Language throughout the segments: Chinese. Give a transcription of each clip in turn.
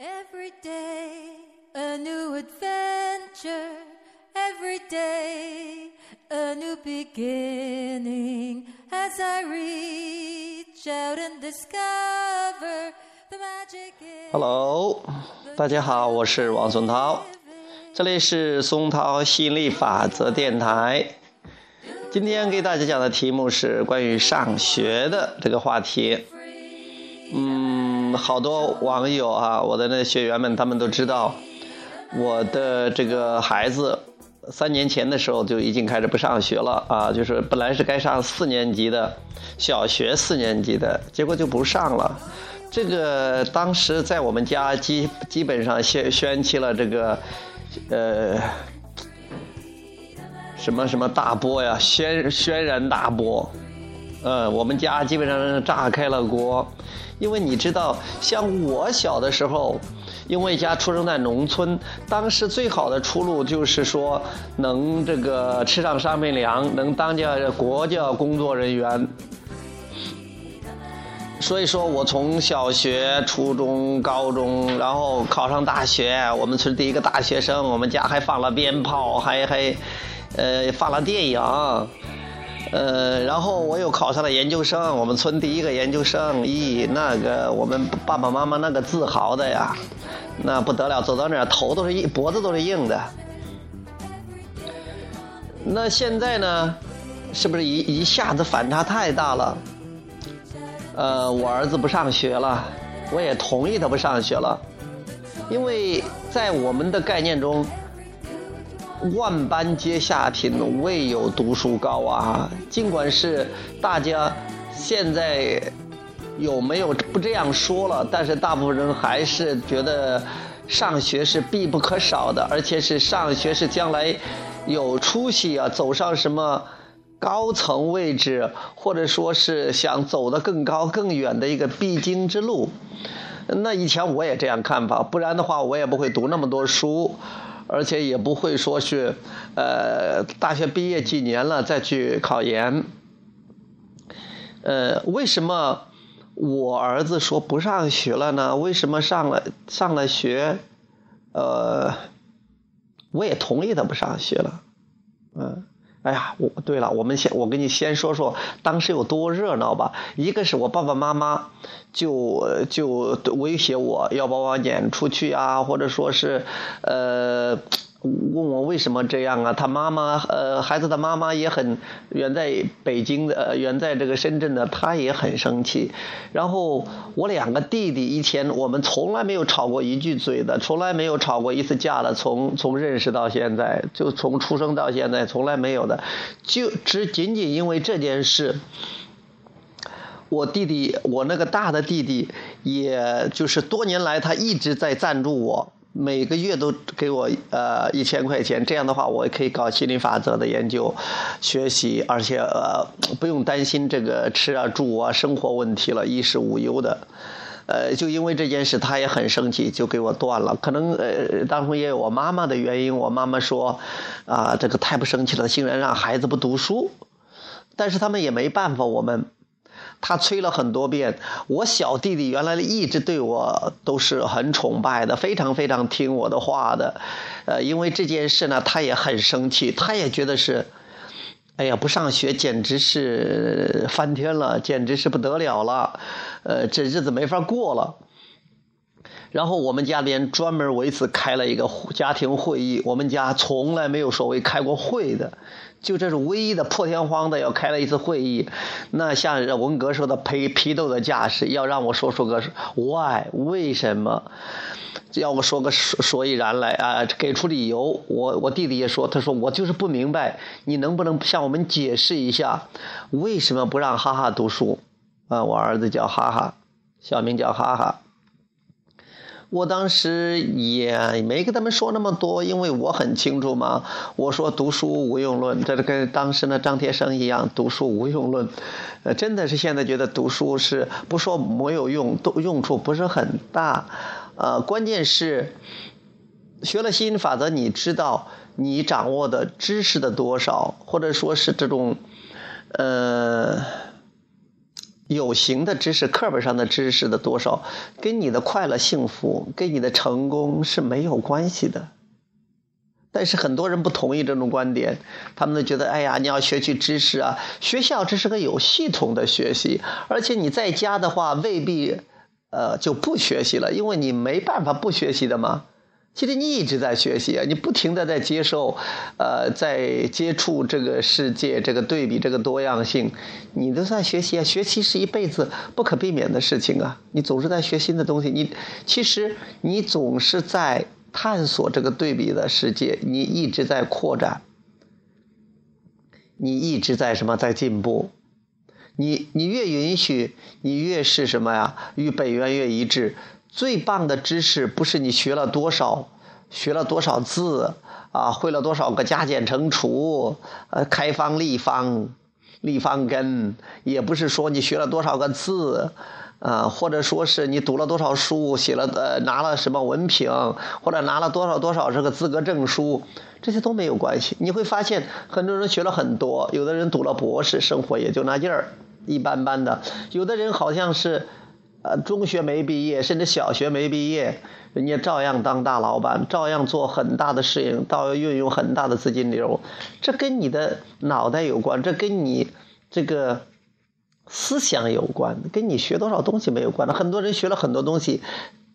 Every day a new adventure, every day a new beginning. As I reach out and discover the magic. Hello，大家好，我是王松涛，这里是松涛吸引力法则电台。今天给大家讲的题目是关于上学的这个话题。嗯，好多网友啊，我的那学员们，他们都知道我的这个孩子三年前的时候就已经开始不上学了啊，就是本来是该上四年级的小学四年级的，结果就不上了。这个当时在我们家基基本上掀掀起了这个呃什么什么大波呀，轩轩然大波。呃，我们家基本上是炸开了锅，因为你知道，像我小的时候，因为家出生在农村，当时最好的出路就是说能这个吃上商品粮，能当家国家工作人员。所以说我从小学、初中、高中，然后考上大学，我们村第一个大学生，我们家还放了鞭炮，还还，呃，放了电影。呃，然后我又考上了研究生，我们村第一个研究生，咦，那个我们爸爸妈妈那个自豪的呀，那不得了，走到哪儿头都是硬，脖子都是硬的。那现在呢，是不是一一下子反差太大了？呃，我儿子不上学了，我也同意他不上学了，因为在我们的概念中。万般皆下品，唯有读书高啊！尽管是大家现在有没有不这样说了，但是大部分人还是觉得上学是必不可少的，而且是上学是将来有出息啊，走上什么高层位置，或者说是想走得更高更远的一个必经之路。那以前我也这样看法，不然的话我也不会读那么多书。而且也不会说是，呃，大学毕业几年了再去考研。呃，为什么我儿子说不上学了呢？为什么上了上了学，呃，我也同意他不上学了，嗯。哎呀，我对了，我们先我跟你先说说当时有多热闹吧。一个是我爸爸妈妈就就威胁我要把我撵出去啊，或者说是呃。问我为什么这样啊？他妈妈，呃，孩子的妈妈也很远在北京的，呃，远在这个深圳的，他也很生气。然后我两个弟弟以前我们从来没有吵过一句嘴的，从来没有吵过一次架的，从从认识到现在，就从出生到现在从来没有的，就只仅仅因为这件事，我弟弟，我那个大的弟弟，也就是多年来他一直在赞助我。每个月都给我呃一千块钱，这样的话我可以搞心理法则的研究、学习，而且呃不用担心这个吃啊住啊生活问题了，衣食无忧的。呃，就因为这件事，他也很生气，就给我断了。可能呃当中也有我妈妈的原因，我妈妈说啊这个太不生气了，竟然让孩子不读书。但是他们也没办法，我们。他催了很多遍，我小弟弟原来一直对我都是很崇拜的，非常非常听我的话的，呃，因为这件事呢，他也很生气，他也觉得是，哎呀，不上学简直是翻天了，简直是不得了了，呃，这日子没法过了。然后我们家里边专门为此开了一个家庭会议，我们家从来没有所谓开过会的，就这是唯一的破天荒的要开了一次会议。那像文革时候的批批斗的架势，要让我说出个 why 为什么，要我说个所所以然来啊，给出理由。我我弟弟也说，他说我就是不明白，你能不能向我们解释一下，为什么不让哈哈读书？啊，我儿子叫哈哈，小名叫哈哈。我当时也没跟他们说那么多，因为我很清楚嘛。我说读书无用论，这是跟当时的张铁生一样，读书无用论。呃，真的是现在觉得读书是不说没有用，都用处不是很大。呃，关键是学了心理法则，你知道你掌握的知识的多少，或者说是这种，呃。有形的知识、课本上的知识的多少，跟你的快乐、幸福、跟你的成功是没有关系的。但是很多人不同意这种观点，他们都觉得，哎呀，你要学习知识啊，学校这是个有系统的学习，而且你在家的话未必，呃，就不学习了，因为你没办法不学习的嘛。其实你一直在学习啊，你不停的在接受，呃，在接触这个世界，这个对比，这个多样性，你都在学习啊。学习是一辈子不可避免的事情啊。你总是在学新的东西，你其实你总是在探索这个对比的世界，你一直在扩展，你一直在什么在进步。你你越允许，你越是什么呀？与本源越一致。最棒的知识不是你学了多少，学了多少字啊，会了多少个加减乘除，呃，开方立方，立方根，也不是说你学了多少个字，啊，或者说是你读了多少书，写了呃拿了什么文凭，或者拿了多少多少这个资格证书，这些都没有关系。你会发现很多人学了很多，有的人读了博士，生活也就那劲儿，一般般的；有的人好像是。呃，中学没毕业，甚至小学没毕业，人家照样当大老板，照样做很大的事业，到运用很大的资金流。这跟你的脑袋有关，这跟你这个思想有关，跟你学多少东西没有关。很多人学了很多东西，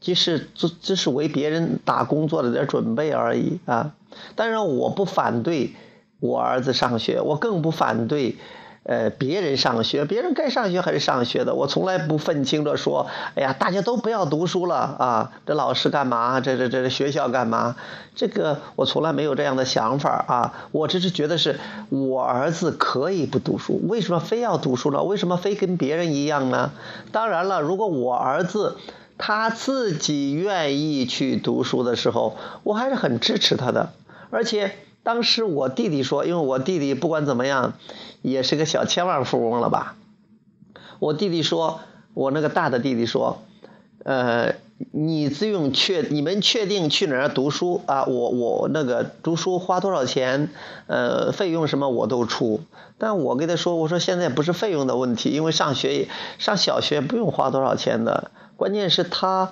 其实这只是为别人打工做了点准备而已啊。当然，我不反对我儿子上学，我更不反对。呃，别人上学，别人该上学还是上学的。我从来不愤青着说，哎呀，大家都不要读书了啊！这老师干嘛？这这这这学校干嘛？这个我从来没有这样的想法啊！我只是觉得是我儿子可以不读书，为什么非要读书呢？为什么非跟别人一样呢？当然了，如果我儿子他自己愿意去读书的时候，我还是很支持他的，而且。当时我弟弟说，因为我弟弟不管怎么样，也是个小千万富翁了吧？我弟弟说，我那个大的弟弟说，呃，你自用确，你们确定去哪儿读书啊？我我那个读书花多少钱？呃，费用什么我都出。但我跟他说，我说现在不是费用的问题，因为上学上小学不用花多少钱的，关键是他。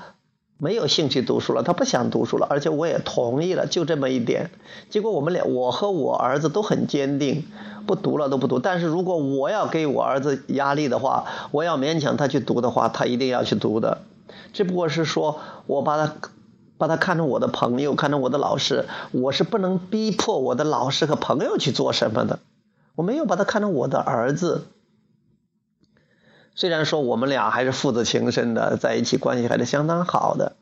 没有兴趣读书了，他不想读书了，而且我也同意了，就这么一点。结果我们俩，我和我儿子都很坚定，不读了都不读。但是如果我要给我儿子压力的话，我要勉强他去读的话，他一定要去读的。只不过是说我把他把他看成我的朋友，看成我的老师，我是不能逼迫我的老师和朋友去做什么的。我没有把他看成我的儿子。虽然说我们俩还是父子情深的，在一起关系还是相当好的。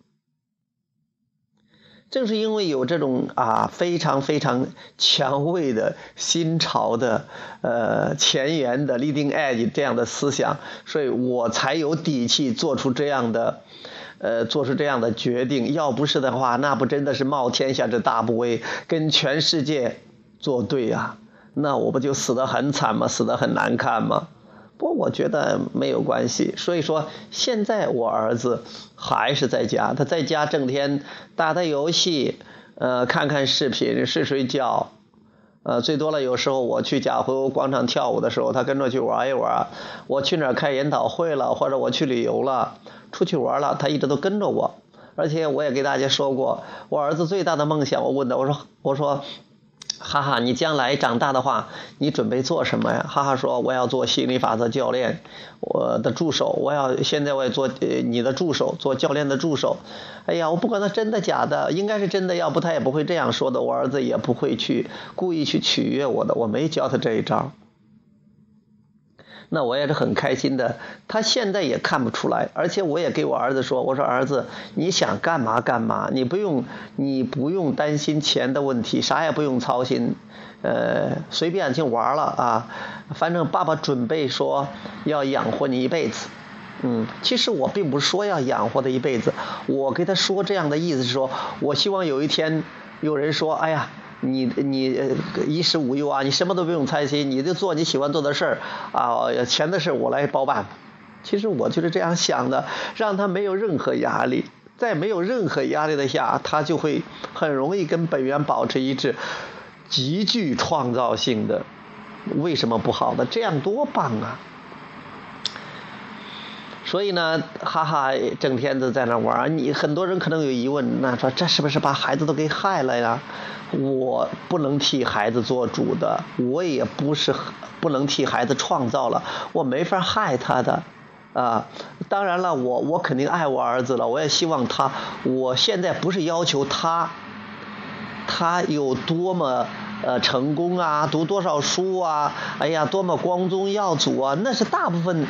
正是因为有这种啊非常非常前卫的新潮的呃前沿的 leading edge 这样的思想，所以我才有底气做出这样的呃做出这样的决定。要不是的话，那不真的是冒天下之大不韪，跟全世界作对呀？那我不就死得很惨吗？死得很难看吗？不过，我觉得没有关系。所以说，现在我儿子还是在家，他在家整天打打游戏，呃，看看视频，睡睡觉，呃，最多了有时候我去贾湖广场跳舞的时候，他跟着去玩一玩。我去哪儿开研讨会了，或者我去旅游了，出去玩了，他一直都跟着我。而且我也给大家说过，我儿子最大的梦想，我问他，我说，我说。哈哈，你将来长大的话，你准备做什么呀？哈哈说我要做心理法则教练，我的助手，我要现在我也做你的助手，做教练的助手。哎呀，我不管他真的假的，应该是真的，要不他也不会这样说的。我儿子也不会去故意去取悦我的，我没教他这一招。那我也是很开心的，他现在也看不出来，而且我也给我儿子说，我说儿子，你想干嘛干嘛，你不用你不用担心钱的问题，啥也不用操心，呃，随便去玩了啊，反正爸爸准备说要养活你一辈子，嗯，其实我并不是说要养活他一辈子，我给他说这样的意思是说，我希望有一天有人说，哎呀。你你衣食无忧啊，你什么都不用操心，你就做你喜欢做的事儿啊，钱的事我来包办。其实我就是这样想的，让他没有任何压力，在没有任何压力的下，他就会很容易跟本源保持一致，极具创造性的。为什么不好的？这样多棒啊！所以呢，哈哈，整天都在那玩你很多人可能有疑问，那说这是不是把孩子都给害了呀？我不能替孩子做主的，我也不是不能替孩子创造了，我没法害他的。啊，当然了，我我肯定爱我儿子了，我也希望他。我现在不是要求他，他有多么呃成功啊，读多少书啊，哎呀，多么光宗耀祖啊，那是大部分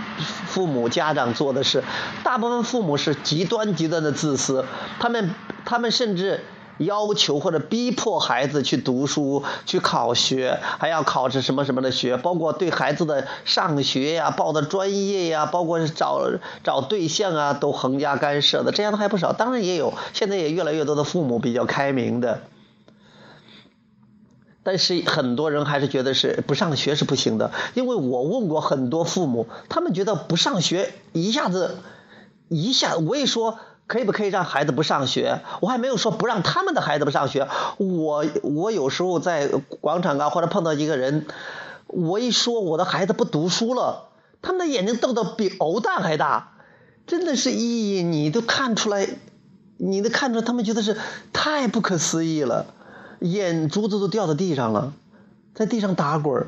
父母家长做的事。大部分父母是极端极端的自私，他们他们甚至。要求或者逼迫孩子去读书、去考学，还要考这什么什么的学，包括对孩子的上学呀、报的专业呀，包括找找对象啊，都横加干涉的，这样的还不少。当然也有，现在也越来越多的父母比较开明的，但是很多人还是觉得是不上学是不行的。因为我问过很多父母，他们觉得不上学一下子一下，我一说。可以不可以让孩子不上学？我还没有说不让他们的孩子不上学。我我有时候在广场啊，或者碰到一个人，我一说我的孩子不读书了，他们的眼睛瞪得比藕蛋还大，真的是一你都看出来，你都看出来，他们觉得是太不可思议了，眼珠子都掉到地上了，在地上打滚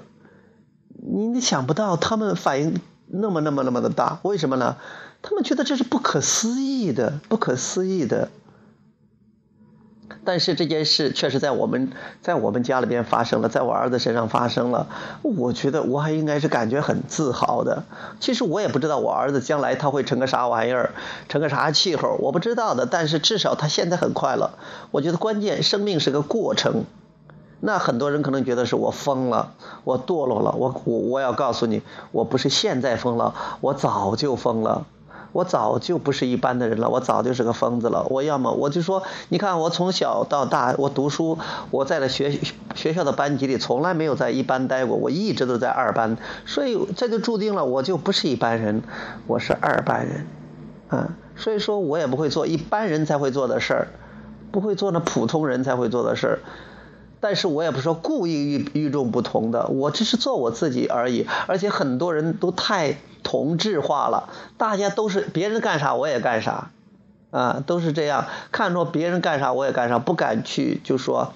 你你想不到他们反应那么那么那么的大，为什么呢？他们觉得这是不可思议的，不可思议的。但是这件事确实在我们在我们家里边发生了，在我儿子身上发生了。我觉得我还应该是感觉很自豪的。其实我也不知道我儿子将来他会成个啥玩意儿，成个啥气候，我不知道的。但是至少他现在很快乐。我觉得关键生命是个过程。那很多人可能觉得是我疯了，我堕落了。我我我要告诉你，我不是现在疯了，我早就疯了。我早就不是一般的人了，我早就是个疯子了。我要么我就说，你看我从小到大，我读书，我在了学学校的班级里，从来没有在一班待过，我一直都在二班，所以这就注定了我就不是一般人，我是二班人，啊，所以说我也不会做一般人才会做的事儿，不会做那普通人才会做的事儿。但是我也不是说故意与与众不同的，我只是做我自己而已。而且很多人都太同质化了，大家都是别人干啥我也干啥，啊，都是这样，看着别人干啥我也干啥，不敢去就说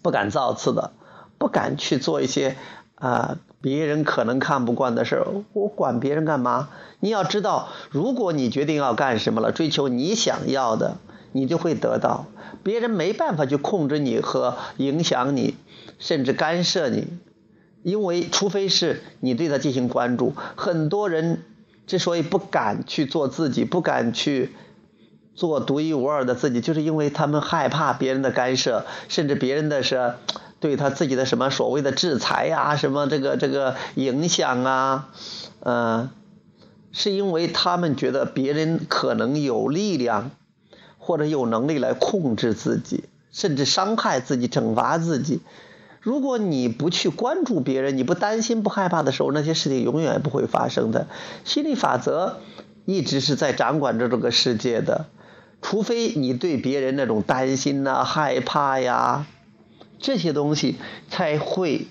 不敢造次的，不敢去做一些啊别人可能看不惯的事儿。我管别人干嘛？你要知道，如果你决定要干什么了，追求你想要的。你就会得到，别人没办法去控制你和影响你，甚至干涉你，因为除非是你对他进行关注。很多人之所以不敢去做自己，不敢去做独一无二的自己，就是因为他们害怕别人的干涉，甚至别人的是对他自己的什么所谓的制裁呀，什么这个这个影响啊，嗯，是因为他们觉得别人可能有力量。或者有能力来控制自己，甚至伤害自己、惩罚自己。如果你不去关注别人，你不担心、不害怕的时候，那些事情永远不会发生的。心理法则一直是在掌管着这个世界的，除非你对别人那种担心呐、害怕呀，这些东西才会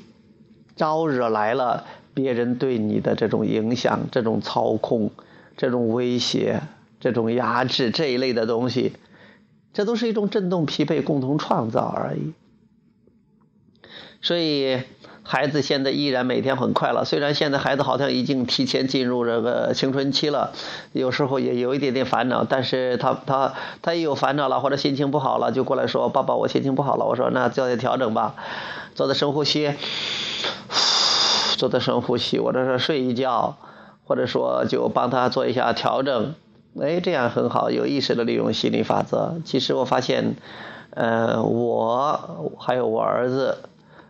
招惹来了别人对你的这种影响、这种操控、这种威胁、这种压制这一类的东西。这都是一种震动匹配、共同创造而已。所以，孩子现在依然每天很快乐。虽然现在孩子好像已经提前进入这个青春期了，有时候也有一点点烦恼。但是他他他一有烦恼了或者心情不好了，就过来说：“爸爸，我心情不好了。”我说：“那做点调整吧，做的深呼吸，做的深呼吸，或者说睡一觉，或者说就帮他做一下调整。”哎，这样很好，有意识的利用心理法则。其实我发现，呃，我还有我儿子，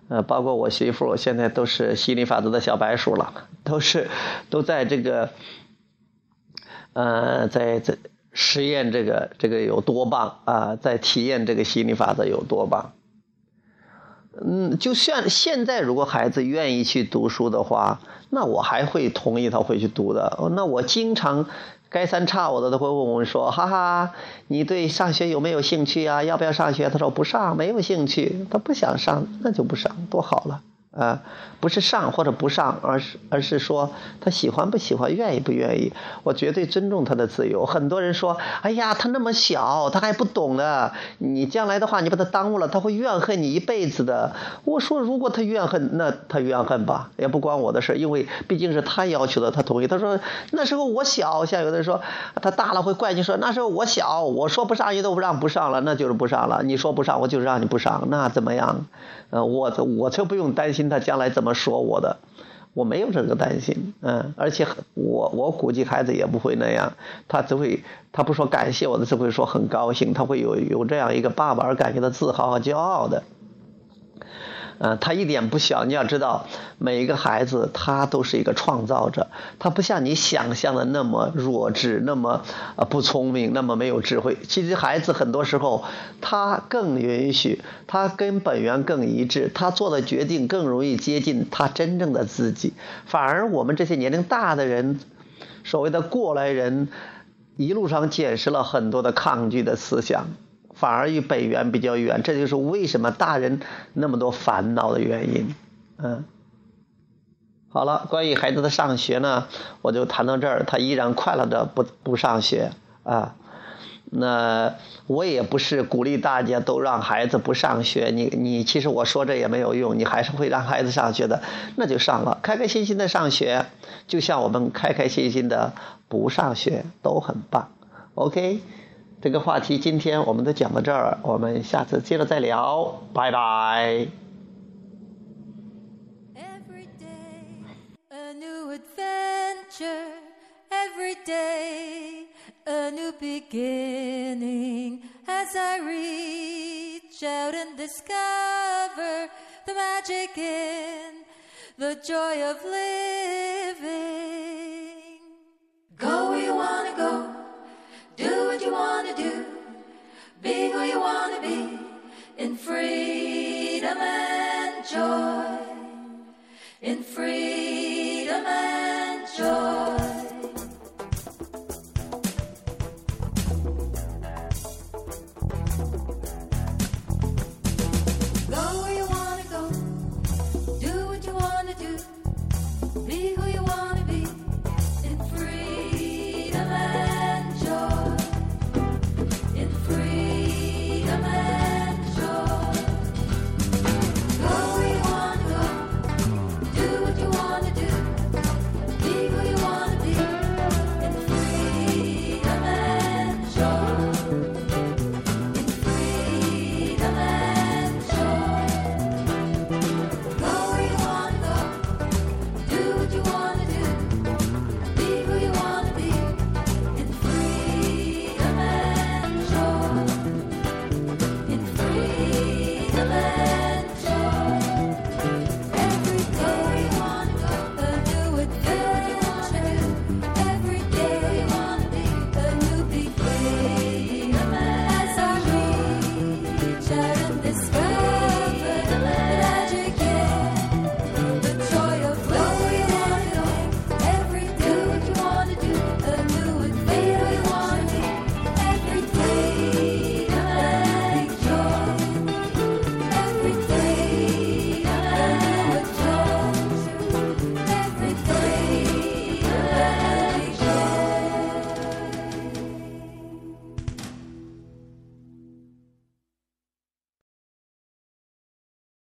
呃，包括我媳妇，现在都是心理法则的小白鼠了，都是都在这个，呃，在在实验这个这个有多棒啊，在体验这个心理法则有多棒。嗯，就算现在如果孩子愿意去读书的话，那我还会同意他会去读的。那我经常。该三差五的都会问我们说：“哈哈，你对上学有没有兴趣啊？要不要上学？”他说：“不上，没有兴趣。他不想上，那就不上，多好了。”啊，不是上或者不上，而是而是说他喜欢不喜欢，愿意不愿意。我绝对尊重他的自由。很多人说：“哎呀，他那么小，他还不懂呢。你将来的话，你把他耽误了，他会怨恨你一辈子的。”我说：“如果他怨恨，那他怨恨吧，也不关我的事，因为毕竟是他要求的，他同意。”他说：“那时候我小，像有的人说他大了会怪你说那时候我小，我说不上你都不让不上了，那就是不上了。你说不上，我就让你不上，那怎么样？呃，我我就不用担心。”他将来怎么说我的？我没有这个担心，嗯，而且我我估计孩子也不会那样，他只会他不说感谢我的，只会说很高兴，他会有有这样一个爸爸而感觉到自豪和骄傲的。嗯，他一点不小，你要知道，每一个孩子他都是一个创造者，他不像你想象的那么弱智，那么呃不聪明，那么没有智慧。其实孩子很多时候他更允许，他跟本源更一致，他做的决定更容易接近他真正的自己。反而我们这些年龄大的人，所谓的过来人，一路上见识了很多的抗拒的思想。反而与本源比较远，这就是为什么大人那么多烦恼的原因。嗯，好了，关于孩子的上学呢，我就谈到这儿。他依然快乐的不不上学啊。那我也不是鼓励大家都让孩子不上学。你你其实我说这也没有用，你还是会让孩子上学的，那就上了，开开心心的上学，就像我们开开心心的不上学都很棒。OK。这个话题今天我们都讲到这儿，我们下次接着再聊，拜拜。Every day, a new adventure. Every day, a new beginning. As I reach out and discover the magic in the joy of living. Go where you wanna go. You wanna do. Be who you wanna be. In freedom and joy. In freedom and